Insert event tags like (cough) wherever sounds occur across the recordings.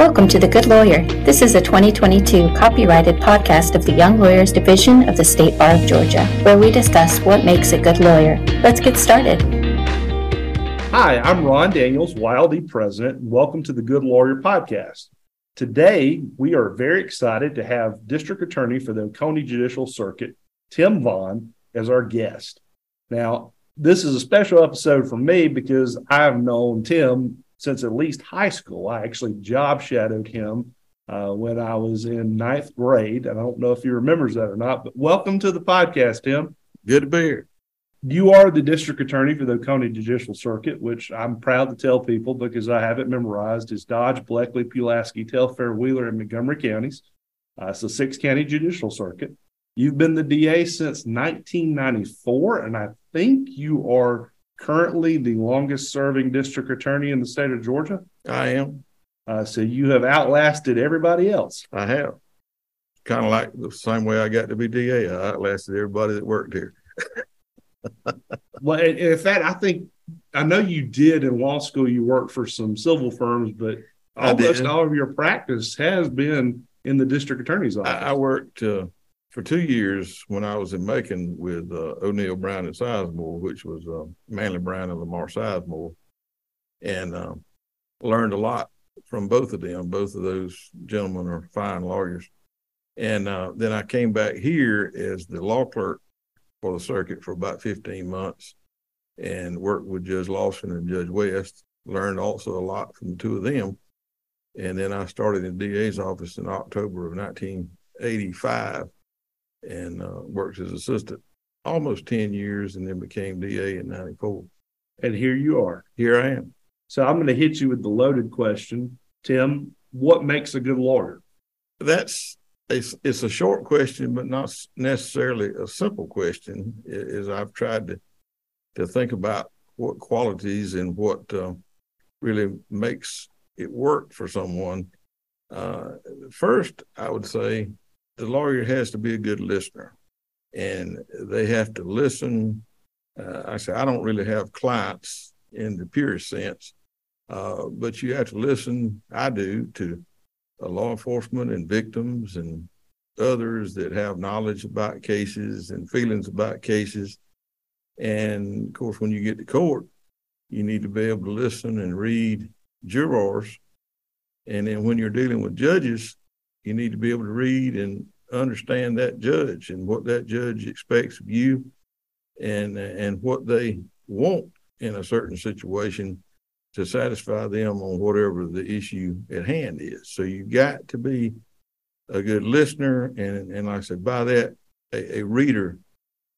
Welcome to The Good Lawyer. This is a 2022 copyrighted podcast of the Young Lawyers Division of the State Bar of Georgia, where we discuss what makes a good lawyer. Let's get started. Hi, I'm Ron Daniels, YLD President, and welcome to the Good Lawyer Podcast. Today, we are very excited to have District Attorney for the Oconee Judicial Circuit, Tim Vaughn, as our guest. Now, this is a special episode for me because I've known Tim since at least high school. I actually job shadowed him uh, when I was in ninth grade. And I don't know if he remembers that or not, but welcome to the podcast, Tim. Good to be here. You are the district attorney for the Oconee Judicial Circuit, which I'm proud to tell people because I have it memorized is Dodge, Bleckley, Pulaski, Telfair, Wheeler, and Montgomery counties. Uh, it's a six county judicial circuit. You've been the DA since 1994, and I think you are currently the longest serving district attorney in the state of Georgia. I am. Uh, so you have outlasted everybody else. I have. Kind of like the same way I got to be DA. I outlasted everybody that worked here. (laughs) well, and, in fact, I think I know you did in law school. You worked for some civil firms, but almost all of your practice has been in the district attorney's office. I, I worked uh, for two years when I was in Macon with uh, O'Neill Brown and Sizemore, which was uh, Manley Brown and Lamar Sizemore, and uh, learned a lot from both of them. Both of those gentlemen are fine lawyers. And uh, then I came back here as the law clerk for the circuit for about 15 months and worked with Judge Lawson and Judge West. Learned also a lot from the two of them. And then I started in DA's office in October of 1985 and uh, worked as assistant almost 10 years and then became DA in 94. And here you are. Here I am. So I'm going to hit you with the loaded question. Tim, what makes a good lawyer? That's it's, it's a short question, but not necessarily a simple question. Is I've tried to to think about what qualities and what uh, really makes it work for someone. Uh, first, I would say the lawyer has to be a good listener and they have to listen. Uh, I say, I don't really have clients in the purest sense, uh, but you have to listen. I do to law enforcement and victims and others that have knowledge about cases and feelings about cases. And of course, when you get to court, you need to be able to listen and read jurors. And then when you're dealing with judges, you need to be able to read and understand that judge and what that judge expects of you and and what they want in a certain situation to satisfy them on whatever the issue at hand is. So you got to be a good listener and and like I said, by that a, a reader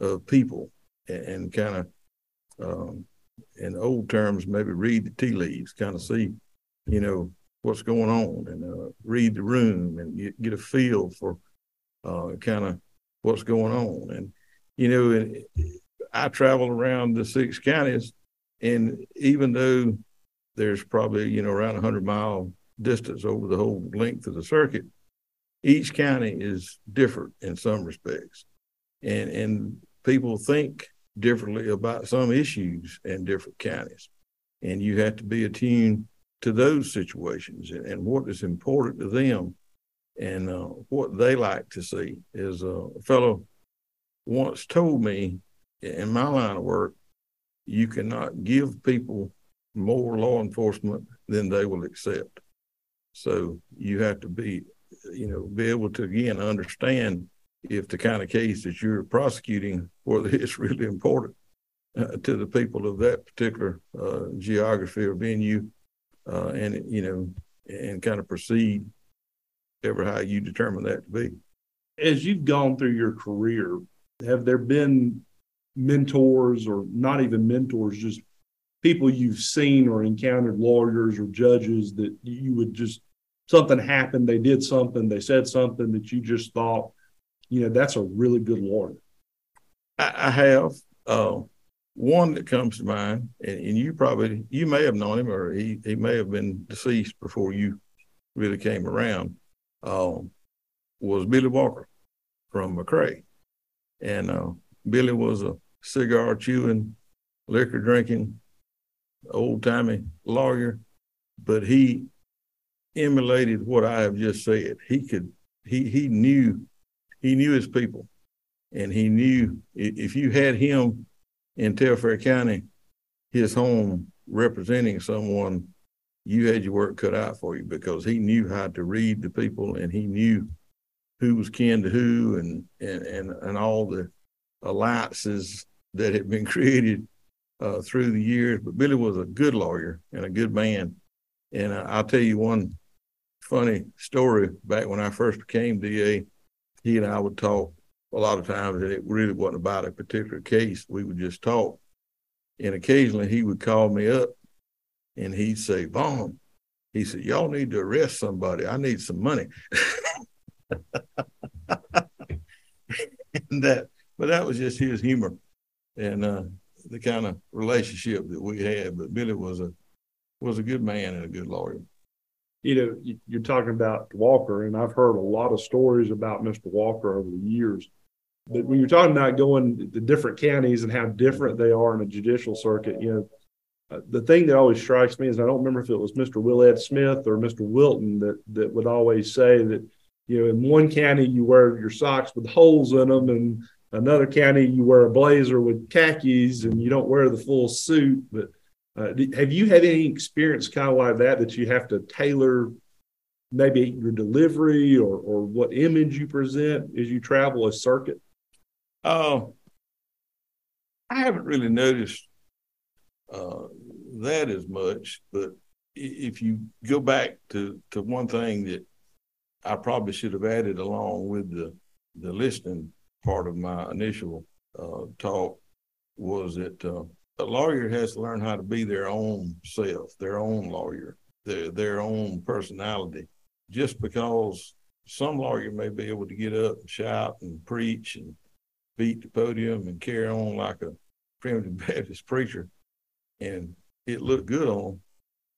of people and, and kind of um, in old terms maybe read the tea leaves, kind of see, you know, what's going on and uh, read the room and get, get a feel for uh, kind of what's going on. And you know, I travel around the six counties, and even though there's probably you know around a hundred mile distance over the whole length of the circuit, each county is different in some respects, and and people think differently about some issues in different counties, and you have to be attuned to those situations and, and what is important to them and uh, what they like to see is a fellow once told me in my line of work, you cannot give people more law enforcement than they will accept. So you have to be, you know, be able to again understand if the kind of case that you're prosecuting, whether it's really important uh, to the people of that particular uh, geography or venue, uh, and you know, and kind of proceed ever how you determine that to be. As you've gone through your career, have there been mentors or not even mentors, just people you've seen or encountered, lawyers or judges that you would just something happened, they did something, they said something that you just thought, you know, that's a really good lawyer? I, I have. Uh, one that comes to mind, and, and, you probably you may have known him, or he he may have been deceased before you really came around um, was Billy Walker from McRae. And uh, Billy was a cigar chewing, liquor drinking, old timey lawyer, but he emulated what I have just said. He could he he knew he knew his people, and he knew if you had him in Telfair County, his home representing someone, you had your work cut out for you because he knew how to read the people and he knew who was kin to who and and and, and all the alliances that had been (laughs) created uh, through the years. But Billy was a good lawyer and a good man. And uh, I'll tell you one funny story. Back when I first became DA, he and I would talk a lot of times, and it really wasn't about a particular case. We would just talk. And occasionally he would call me up and he'd say, Vaughn, he said, Y'all need to arrest somebody. I need some money. (laughs) that, but that was just his humor and uh, the kind of relationship that we had. But Billy was a was a good man and a good lawyer. You know, you're talking about Walker, and I've heard a lot of stories about Mr. Walker over the years. But when you're talking about going to different counties and how different they are in a judicial circuit, you know, uh, the thing that always strikes me is I don't remember if it was Mr. Willett Smith or Mr. Wilton that that would always say that you know in one county you wear your socks with holes in them, and another county you wear a blazer with khakis, and you don't wear the full suit. But uh, have you had any experience kind of like that that you have to tailor maybe your delivery or or what image you present as you travel a circuit? Oh, I haven't really noticed uh, that as much, but if you go back to, to one thing that I probably should have added along with the, the listening part of my initial uh, talk was that uh, a lawyer has to learn how to be their own self, their own lawyer, their, their own personality. Just because some lawyer may be able to get up and shout and preach and beat the podium and carry on like a primitive (laughs) Baptist preacher, and it looked good on,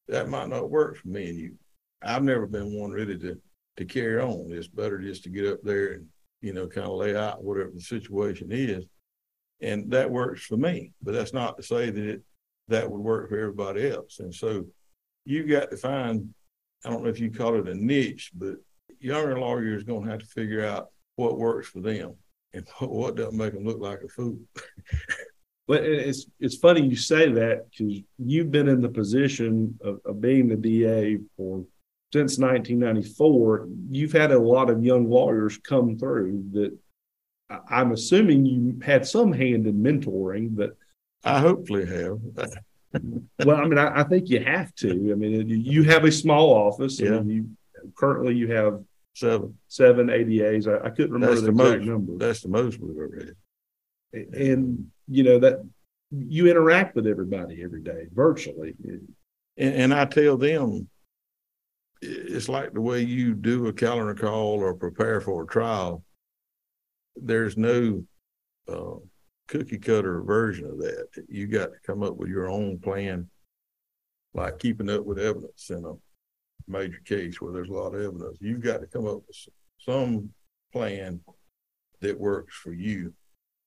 that might not work for me and you. I've never been one really to to carry on. It's better just to get up there and you know kind of lay out whatever the situation is, and that works for me. But that's not to say that it that would work for everybody else. And so you've got to find. I don't know if you call it a niche, but younger lawyers going to have to figure out what works for them and (laughs) what doesn't make them look like a fool. But it's it's funny you say that because you've been in the position of, of, being the DA for since 1994. You've had a lot of young lawyers come through that I'm assuming you had some hand in mentoring, but I hopefully have. well, I mean, I, I, think you have to. I mean, you have a small office, yeah. and you currently you have seven seven ADAs. I, I couldn't remember That's the, the exact most, number. That's the most we've ever had and you know that you interact with everybody every day virtually and, and i tell them it's like the way you do a calendar call or prepare for a trial there's no uh, cookie cutter version of that you got to come up with your own plan like keeping up with evidence in a major case where there's a lot of evidence you've got to come up with some plan that works for you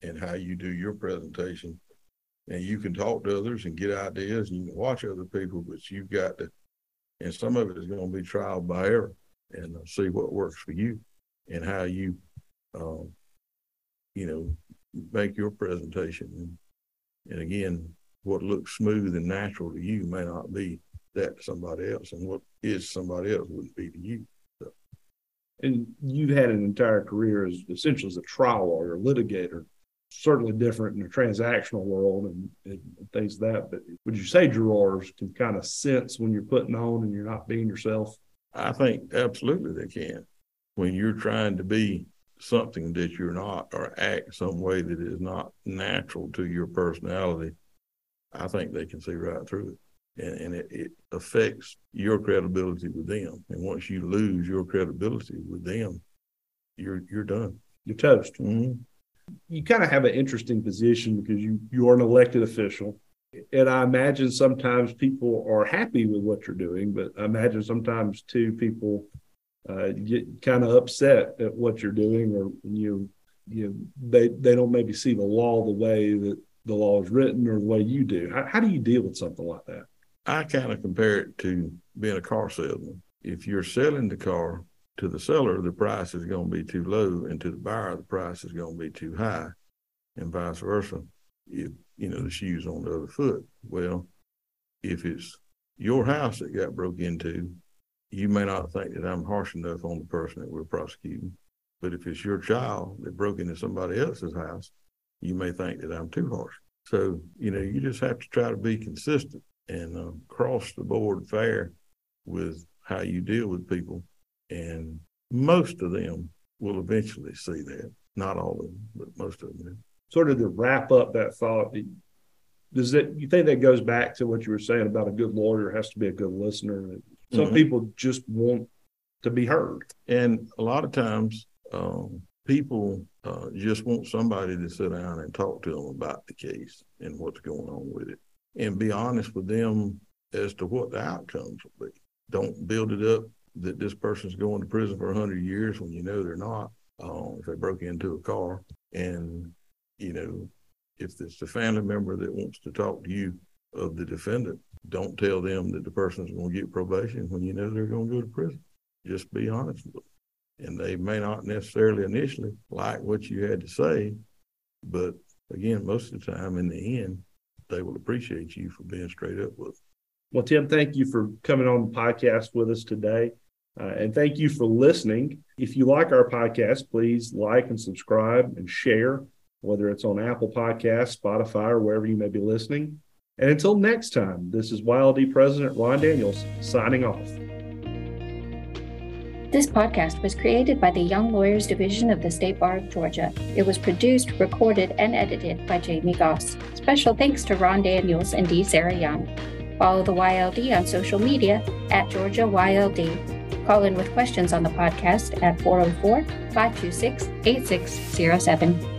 and how you do your presentation. And you can talk to others and get ideas and you can watch other people, but you've got to, and some of it is going to be trial by error and uh, see what works for you and how you, um, you know, make your presentation. And, and again, what looks smooth and natural to you may not be that to somebody else, and what is somebody else wouldn't be to you. So. And you've had an entire career as essentially as a trial lawyer, litigator certainly different in the transactional world and, and things like that. But would you say jurors can kind of sense when you're putting on and you're not being yourself? I think absolutely they can. When you're trying to be something that you're not or act some way that is not natural to your personality, I think they can see right through it. And, and it, it affects your credibility with them. And once you lose your credibility with them, you're you're done. You're toast. Mm-hmm you kind of have an interesting position because you you are an elected official and i imagine sometimes people are happy with what you're doing but i imagine sometimes too people uh, get kind of upset at what you're doing or you you they they don't maybe see the law the way that the law is written or the way you do. How, how do you deal with something like that? I kind of compare it to being a car salesman. If you're selling the car to the seller, the price is going to be too low, and to the buyer, the price is going to be too high, and vice versa. If you know the shoes on the other foot, well, if it's your house that got broke into, you may not think that I'm harsh enough on the person that we're prosecuting. But if it's your child that broke into somebody else's house, you may think that I'm too harsh. So, you know, you just have to try to be consistent and uh, cross the board fair with how you deal with people. And most of them will eventually see that. Not all of them, but most of them. Sort of to wrap up that thought, does that you think that goes back to what you were saying about a good lawyer has to be a good listener? Some mm-hmm. people just want to be heard, and a lot of times um, people uh, just want somebody to sit down and talk to them about the case and what's going on with it, and be honest with them as to what the outcomes will be. Don't build it up that this person's going to prison for 100 years when you know they're not. Uh, if they broke into a car, and you know if it's a family member that wants to talk to you of the defendant, don't tell them that the person's going to get probation when you know they're going to go to prison. Just be honest with them. And they may not necessarily initially like what you had to say, but again, most of the time in the end, they will appreciate you for being straight up with them. Well, Tim, thank you for coming on the podcast with us today. Uh, and thank you for listening. If you like our podcast, please like and subscribe and share whether it's on Apple Podcasts, Spotify, or wherever you may be listening. And until next time, this is YLD President Ron Daniels signing off. This podcast was created by the Young Lawyers Division of the State Bar of Georgia. It was produced, recorded, and edited by Jamie Goss. Special thanks to Ron Daniels and D. Sarah Young. Follow the YLD on social media at Georgia YLD. Call in with questions on the podcast at 404 526 8607.